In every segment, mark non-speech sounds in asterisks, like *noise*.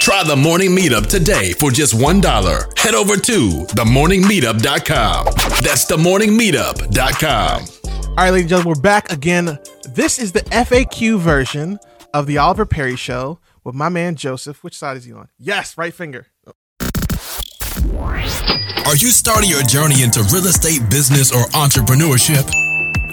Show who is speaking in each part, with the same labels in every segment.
Speaker 1: Try the morning meetup today for just $1. Head over to themorningmeetup.com. That's themorningmeetup.com.
Speaker 2: All right, ladies and gentlemen, we're back again. This is the FAQ version of the Oliver Perry Show with my man Joseph. Which side is he on? Yes, right finger.
Speaker 1: Are you starting your journey into real estate, business, or entrepreneurship?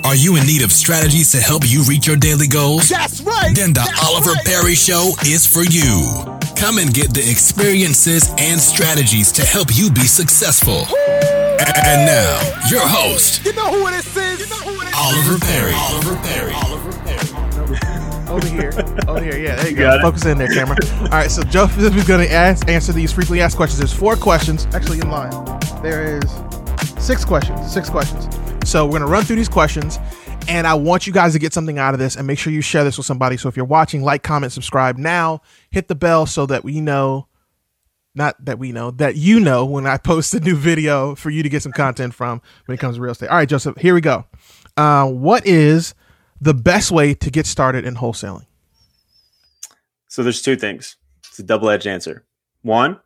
Speaker 1: Are you in need of strategies to help you reach your daily goals?
Speaker 2: That's right.
Speaker 1: Then the Oliver Perry Show is for you. Come and get the experiences and strategies to help you be successful. And now, your host,
Speaker 2: You know who it is? You know who it is?
Speaker 1: Oliver Perry. Oliver Perry.
Speaker 2: Over here. Over here. Yeah, there you,
Speaker 3: got
Speaker 2: go.
Speaker 3: it.
Speaker 2: Focus in there, camera. All right, so Joseph is going to ask, answer these frequently asked questions. There's four questions, actually in line. There is six questions. Six questions. So we're going to run through these questions, and I want you guys to get something out of this, and make sure you share this with somebody. So if you're watching, like, comment, subscribe now. Hit the bell so that we know. Not that we know that you know when I *laughs* post a new video for you to get some content from when it comes to real estate. All right, Joseph, here we go. Uh, what is the best way to get started in wholesaling?
Speaker 3: So there's two things. It's a double-edged answer. One,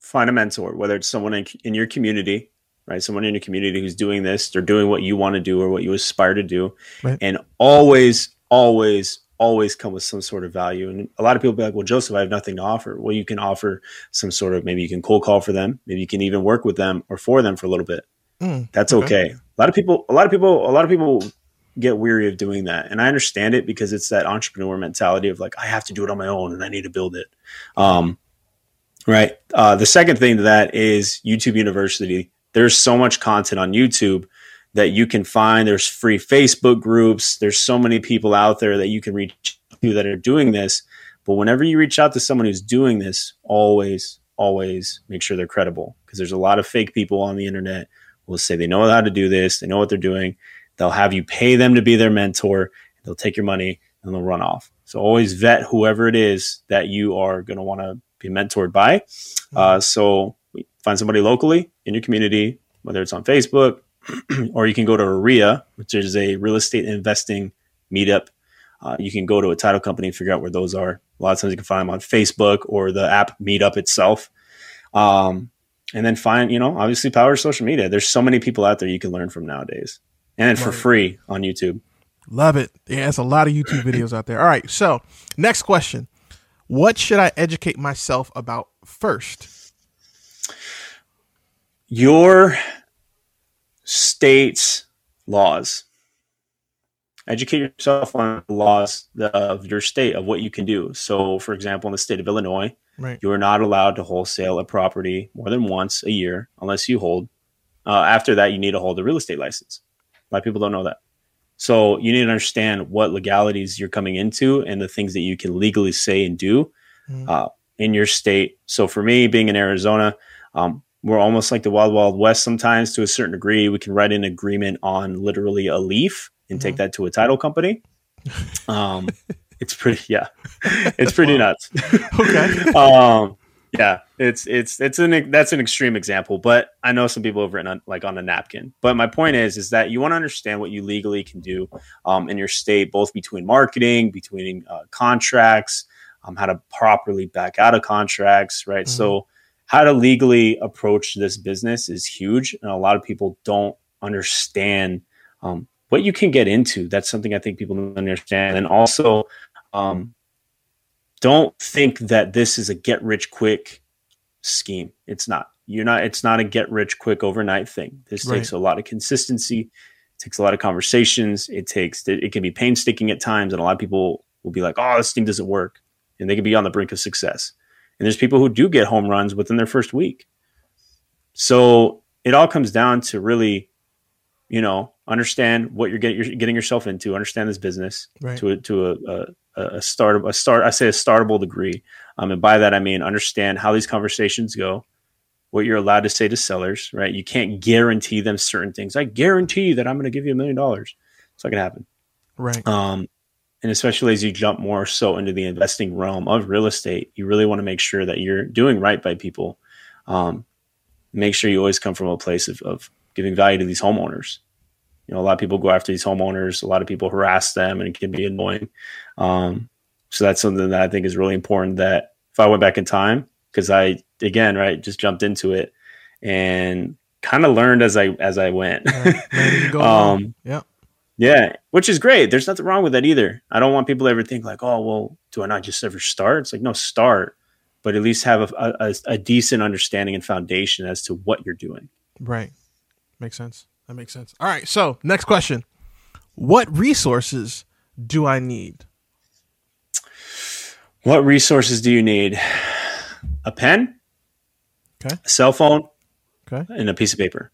Speaker 3: find a mentor, whether it's someone in, in your community, right? Someone in your community who's doing this, they're doing what you want to do or what you aspire to do,
Speaker 2: Right.
Speaker 3: and always, always, always come with some sort of value. And a lot of people be like, "Well, Joseph, I have nothing to offer." Well, you can offer some sort of maybe you can cold call for them, maybe you can even work with them or for them for a little bit.
Speaker 2: Mm,
Speaker 3: That's
Speaker 2: okay.
Speaker 3: okay. A lot of people, a lot of people, a lot of people get weary of doing that, and I understand it because it's that entrepreneur mentality of like I have to do it on my own and I need to build it. Um, right. Uh, the second thing to that is YouTube University. There's so much content on YouTube that you can find. There's free Facebook groups. There's so many people out there that you can reach to that are doing this. But whenever you reach out to someone who's doing this, always, always make sure they're credible because there's a lot of fake people on the internet who will say they know how to do this, they know what they're doing. They'll have you pay them to be their mentor. They'll take your money and they'll run off. So always vet whoever it is that you are going to want to be mentored by. Uh, so find somebody locally in your community, whether it's on Facebook *clears throat* or you can go to RIA, which is a real estate investing meetup. Uh, you can go to a title company and figure out where those are. A lot of times you can find them on Facebook or the app Meetup itself. Um, and then find, you know, obviously power social media. There's so many people out there you can learn from nowadays and for free on YouTube.
Speaker 2: Love it. Yeah, it's a lot of YouTube *clears throat* videos out there. All right, so next question. What should I educate myself about first?
Speaker 3: Your state's laws. Educate yourself on the laws of your state of what you can do. So, for example, in the state of Illinois,
Speaker 2: Right.
Speaker 3: you are not allowed to wholesale a property more than once a year unless you hold. Uh, after that, you need to hold a real estate license. A lot of people don't know that. So you need to understand what legalities you're coming into and the things that you can legally say and do
Speaker 2: Mhm.
Speaker 3: uh, in your state. So for me, being in Arizona, um, we're almost like the wild, wild west sometimes to a certain degree. We can write an agreement on literally a leaf and take that to a title company. *laughs* Um, it's pretty, *laughs* yeah, *laughs* it's pretty nuts.
Speaker 2: Okay.
Speaker 3: um, yeah, it's it's it's an that's an extreme example, but I know some people have written on, like on a napkin. But my point is, is that you want to understand what you legally can do um, in your state, both between marketing, between uh, contracts, um, how to properly back out of contracts, right? So, how to legally approach this business is huge, and a lot of people don't understand um, what you can get into. That's something I think people don't understand, and also. Um, don't think that this is a get rich quick scheme. It's not. You're not. It's not a get rich quick overnight thing. This
Speaker 2: Right.
Speaker 3: takes a lot of consistency. It takes a lot of conversations. It takes. It can be painstaking at times, and a lot of people will be like, "Oh, this thing doesn't work," and they can be on the brink of success. And there's people who do get home runs within their first week. So it all comes down to really, you know, understand what you're getting, you're getting yourself into. Understand this business
Speaker 2: Right.
Speaker 3: to a, to a, a, a start a start. I say a startable degree, um, and by that I mean understand how these conversations go, what you're allowed to say to sellers, right? You can't guarantee them certain things. I guarantee that I'm going to give you a million dollars. It's not going to happen.
Speaker 2: Right.
Speaker 3: Um, and especially as you jump more so into the investing realm of real estate, you really want to make sure that you're doing right by people. Um, make sure you always come from a place of, of giving value to these homeowners. You know, a lot of people go after these homeowners. A lot of people harass them, and it can be annoying. Um, so that's something that I think is really important. That if I went back in time, because I again, right, just jumped into it and kind of learned as I as I went. *laughs*
Speaker 2: Um, yeah.
Speaker 3: Yeah, which is great. There's nothing wrong with that either. I don't want people to ever think like, oh, well, do I not just ever start? It's like, no, start, but at least have a, a, a decent understanding and foundation as to what you're doing.
Speaker 2: Right. Makes sense. That makes sense. All right. So, next question What resources do I need?
Speaker 3: What resources do you need? A pen,
Speaker 2: okay.
Speaker 3: a cell phone,
Speaker 2: okay.
Speaker 3: and a piece of paper.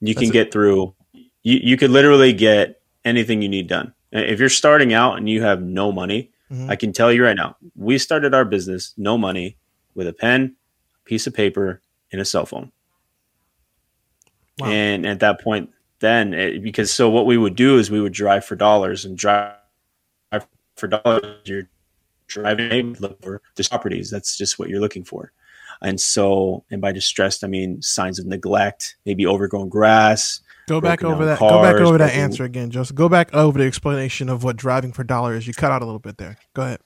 Speaker 3: You That's can get through you, you could literally get anything you need done. If you're starting out and you have no money, mm-hmm. I can tell you right now, we started our business no money with a pen, a piece of paper, and a cell phone. Wow. And at that point, then it, because so what we would do is we would drive for dollars and drive for dollars. You're driving for the properties. That's just what you're looking for. And so, and by distressed, I mean signs of neglect, maybe overgrown grass,
Speaker 2: Go back over that. Cars, go back over that answer again, Joseph. Go back over the explanation of what driving for dollars. You cut out a little bit there. Go ahead.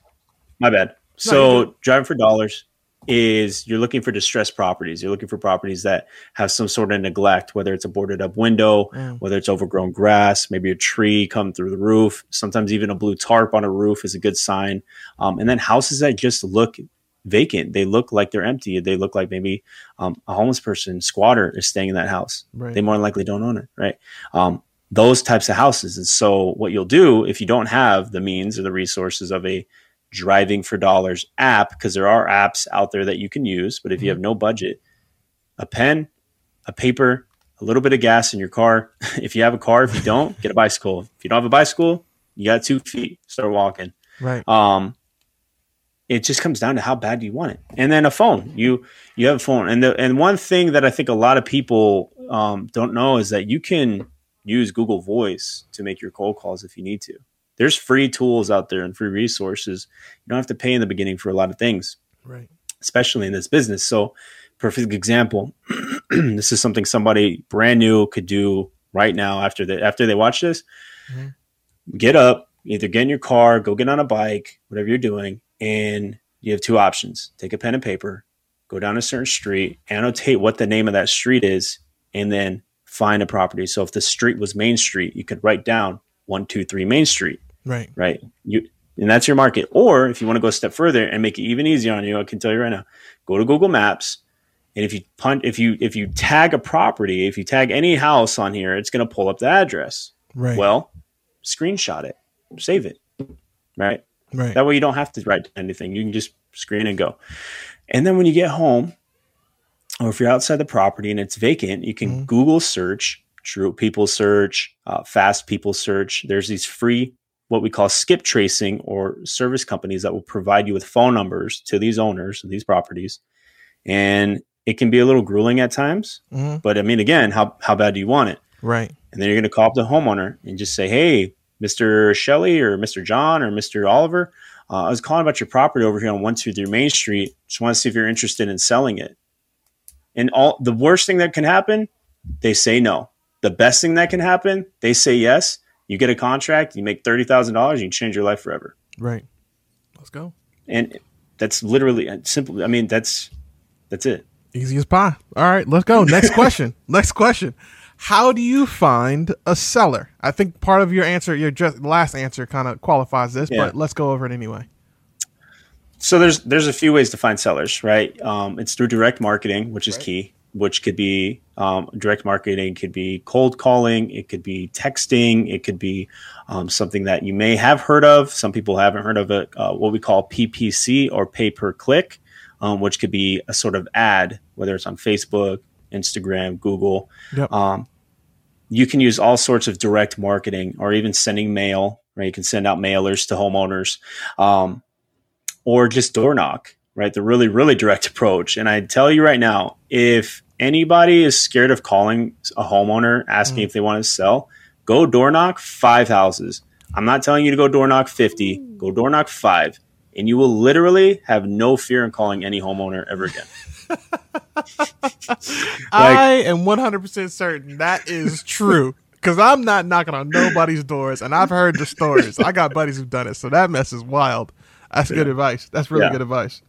Speaker 3: My bad. So driving for dollars is you're looking for distressed properties. You're looking for properties that have some sort of neglect, whether it's a boarded up window, mm. whether it's overgrown grass, maybe a tree come through the roof. Sometimes even a blue tarp on a roof is a good sign. Um, and then houses that just look vacant. They look like they're empty. They look like maybe um, a homeless person, squatter, is staying in that house. Right. They more likely don't own it, right? Um, those types of houses. And so, what you'll do if you don't have the means or the resources of a driving for dollars app, because there are apps out there that you can use, but if you have mm-hmm. no budget, a pen, a paper, a little bit of gas in your car. *laughs* if you have a car, if you don't, get a bicycle. If you don't have a bicycle, you got two feet, start walking.
Speaker 2: Right.
Speaker 3: Um, it just comes down to how bad do you want it. And then a phone. You you have a phone. And the and one thing that i think a lot of people um, don't know is that you can use google voice to make your cold calls if you need to. There's free tools out there and free resources. You don't have to pay in the beginning for a lot of things
Speaker 2: right.
Speaker 3: especially in this business. So perfect example *clears throat* this is something somebody brand new could do right now after they after they watch this. Mm-hmm. get up either get in your car go get on a bike whatever you're doing and you have two options take a pen and paper, go down a certain street, annotate what the name of that street is, and then find a property. So if the street was Main Street, you could write down one, two, three Main Street.
Speaker 2: Right.
Speaker 3: Right. You and that's your market. Or if you want to go a step further and make it even easier on you, I can tell you right now, go to Google Maps. And if you punt, if you if you tag a property, if you tag any house on here, it's going to pull up the address.
Speaker 2: Right.
Speaker 3: Well, screenshot it, save it. Right.
Speaker 2: Right.
Speaker 3: That way you don't have to write anything. You can just screen and go. And then when you get home, or if you're outside the property and it's vacant, you can mm-hmm. Google search, True People Search, uh, Fast People Search. There's these free, what we call skip tracing or service companies that will provide you with phone numbers to these owners of these properties. And it can be a little grueling at times, mm-hmm. but I mean, again, how, how bad do you want it?
Speaker 2: Right.
Speaker 3: And then you're going to call up the homeowner and just say, hey, Mr. Shelley or Mr. John or Mr. Oliver. Uh, I was calling about your property over here on 123 Main Street. Just want to see if you're interested in selling it. And all the worst thing that can happen, they say no. The best thing that can happen, they say yes. You get a contract, you make thirty thousand dollars, you change your life forever.
Speaker 2: Right. Let's go.
Speaker 3: And that's literally uh, simple. I mean, that's that's it.
Speaker 2: Easy as pie. All right, let's go. Next *laughs* question. Next question. How do you find a seller? I think part of your answer, your just last answer, kind of qualifies this, yeah. but let's go over it anyway.
Speaker 3: So there's there's a few ways to find sellers, right? Um, it's through direct marketing, which is right. key. Which could be um, direct marketing, could be cold calling, it could be texting, it could be um, something that you may have heard of. Some people haven't heard of it. Uh, what we call PPC or pay per click, um, which could be a sort of ad, whether it's on Facebook, Instagram, Google. Yep. Um, you can use all sorts of direct marketing or even sending mail, right? You can send out mailers to homeowners um, or just door knock. right? The really, really direct *laughs* approach. And I tell you right now, if anybody is scared of calling a homeowner asking mm. if they want to sell, go door knock five houses. I'm not telling you to go door knock 50, go door knock five, and you will literally have no fear in calling any homeowner ever again. *laughs* *laughs*
Speaker 2: I am 100% certain that is true. Because I'm not knocking on nobody's doors, and I've heard the stories. I got buddies who've done it, so that mess is wild. That's yeah. good advice. That's really yeah. good advice.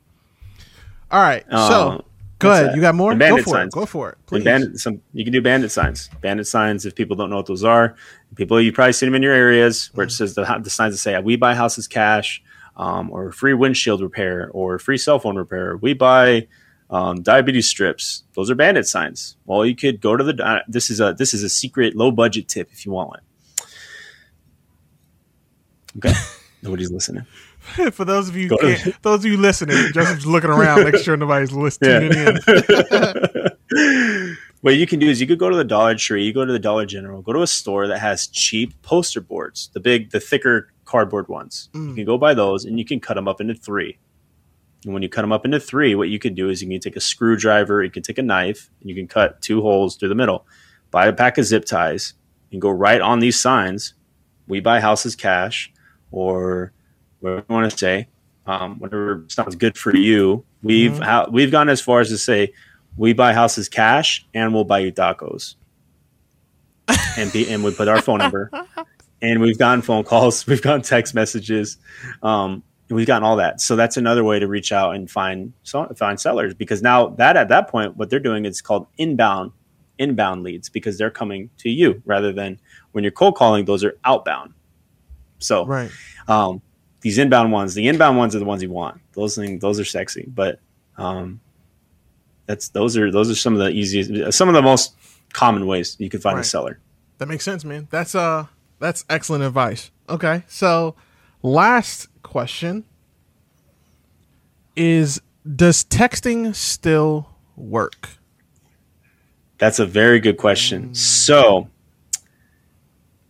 Speaker 2: All right, uh, so go ahead. That? You got more? Go for signs. it. Go for it. Please.
Speaker 3: Bandit, some, you can do bandit signs. Bandit signs. If people don't know what those are, people you probably see them in your areas where mm. it says the, the signs that say "We buy houses cash," um, or free windshield repair, or free cell phone repair. We buy um, diabetes strips. Those are bandit signs. Well, you could go to the. Uh, this is a this is a secret low budget tip if you want one. Okay, *laughs* nobody's listening. *laughs*
Speaker 2: For those of you, *laughs* those of you listening, just looking around, make sure nobody's listening
Speaker 3: in. what you can do is you could go to the Dollar Tree, you go to the Dollar General, go to a store that has cheap poster boards, the big, the thicker cardboard ones. Mm. You can go buy those, and you can cut them up into three. And when you cut them up into three, what you can do is you can take a screwdriver, you can take a knife, and you can cut two holes through the middle. Buy a pack of zip ties and go right on these signs. We buy houses cash, or whatever you want to say, um, whatever sounds good for you. We've mm-hmm. ha- we've gone as far as to say we buy houses cash and we'll buy you tacos, and be, and we put our phone number, *laughs* and we've gotten phone calls, *laughs* we've gotten text messages. Um, we've gotten all that. So that's another way to reach out and find find sellers because now that at that point what they're doing is called inbound inbound leads because they're coming to you rather than when you're cold calling those are outbound. So
Speaker 2: right.
Speaker 3: Um, these inbound ones, the inbound ones are the ones you want. Those things, those are sexy, but um, that's those are those are some of the easiest, some of the most common ways you can find right. a seller.
Speaker 2: That makes sense, man. That's uh, that's excellent advice. Okay, so last question is Does texting still work?
Speaker 3: That's a very good question. So,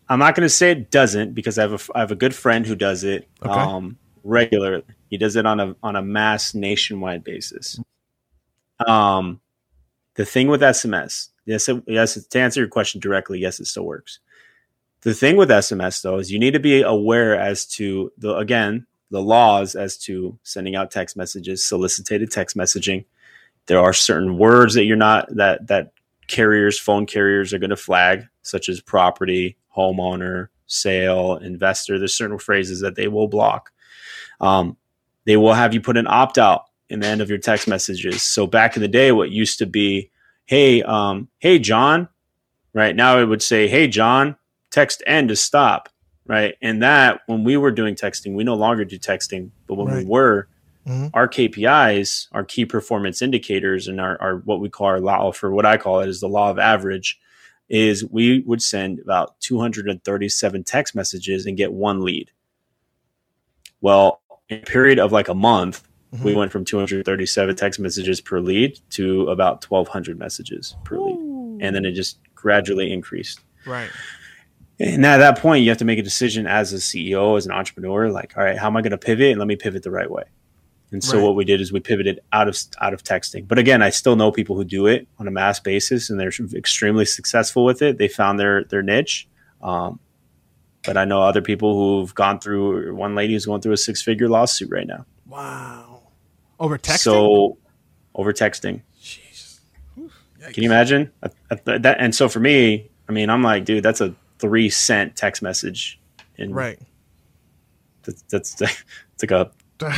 Speaker 3: I'm not going to say it doesn't because I have a I have a good friend who does it okay. um, regularly. He does it on a on a mass nationwide basis. Um, the thing with SMS, yes, it, yes, to answer your question directly, yes, it still works. The thing with SMS though is you need to be aware as to the again the laws as to sending out text messages, solicited text messaging. There are certain words that you're not that that carriers, phone carriers are going to flag, such as property, homeowner, sale, investor. There's certain phrases that they will block. Um, they will have you put an opt out in the end of your text messages. So back in the day, what used to be, hey, um, hey John, right now it would say, hey John, text end to stop, right? And that when we were doing texting, we no longer do texting, but when right. we were, mm-hmm. our KPIs, our key performance indicators, and our, our what we call our law for what I call it is the law of average, is we would send about 237 text messages and get one lead. Well, in a period of like a month, mm-hmm. we went from 237 text messages per lead to about 1,200 messages per Ooh. lead, and then it just gradually increased.
Speaker 2: Right.
Speaker 3: And at that point, you have to make a decision as a CEO, as an entrepreneur, like, all right, how am I going to pivot? And let me pivot the right way. And so right. what we did is we pivoted out of out of texting. But again, I still know people who do it on a mass basis, and they're extremely successful with it. They found their their niche. Um, but I know other people who've gone through. One lady who's going through a six figure lawsuit right now.
Speaker 2: Wow, over texting.
Speaker 3: So over texting. Jeez. Can you imagine that? And so for me, I mean, I'm like, dude, that's a three cent text message.
Speaker 2: And right.
Speaker 3: That's, that's it's like a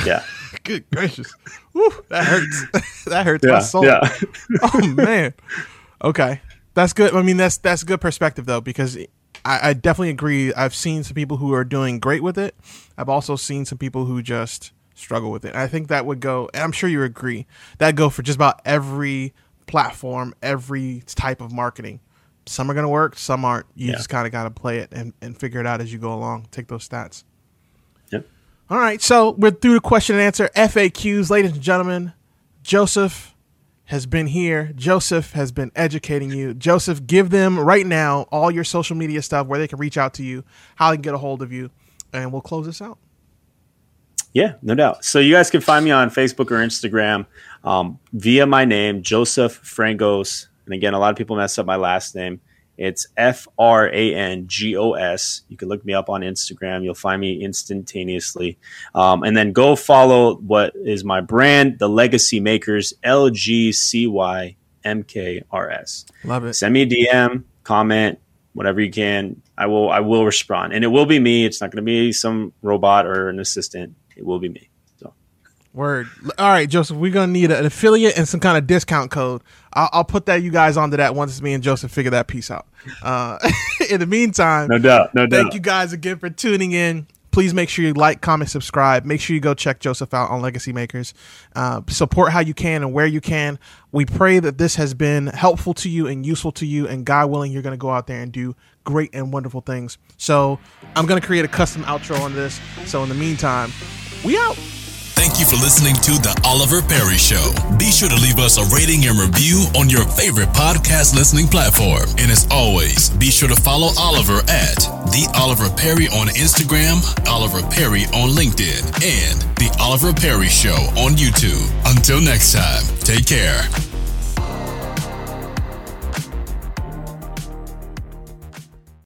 Speaker 3: yeah.
Speaker 2: Good gracious. Woo, that hurts. *laughs* that hurts yeah, my soul. Yeah. *laughs* oh man. Okay. That's good. I mean, that's that's good perspective though, because I, I, definitely agree. I've seen some people who are doing great with it. I've also seen some people who just struggle with it. I think that would go. I'm sure you agree. That go for just about every platform, every type of marketing some are going to work, some aren't. You yeah. just kind of got to play it and, and figure it out as you go along. Take those stats.
Speaker 3: Yep.
Speaker 2: All right. So we're through the question and answer FAQs. Ladies and gentlemen, Joseph has been here. Joseph has been educating you. Joseph, give them right now all your social media stuff where they can reach out to you, how they can get a hold of you, and we'll close this out.
Speaker 3: Yeah, no doubt. So you guys can find me on Facebook or Instagram um, via my name, Joseph Frangos. And again, a lot of people mess up my last name. It's F R A N G O S. You can look me up on Instagram. You'll find me instantaneously. Um, and then go follow what is my brand, The Legacy Makers, L G C Y M K R S.
Speaker 2: Love it.
Speaker 3: Send me a DM, comment, whatever you can. I will I will respond. And it will be me. It's not going to be some robot or an assistant. It will be me.
Speaker 2: Word. All right, Joseph, we're gonna need an affiliate and some kind of discount code. I'll, I'll put that you guys onto that once me and Joseph figure that piece out. Uh, *laughs* in the meantime,
Speaker 3: no doubt, no doubt.
Speaker 2: Thank you guys again for tuning in. Please make sure you like, comment, subscribe. Make sure you go check Joseph out on Legacy Makers. Uh, support how you can and where you can. We pray that this has been helpful to you and useful to you. And God willing, you're going to go out there and do great and wonderful things. So I'm going to create a custom outro on this. So in the meantime, we out.
Speaker 1: Thank you for listening to The Oliver Perry Show. Be sure to leave us a rating and review on your favorite podcast listening platform. And as always, be sure to follow Oliver at The Oliver Perry on Instagram, Oliver Perry on LinkedIn, and The Oliver Perry Show on YouTube. Until next time, take care.